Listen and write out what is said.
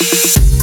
you.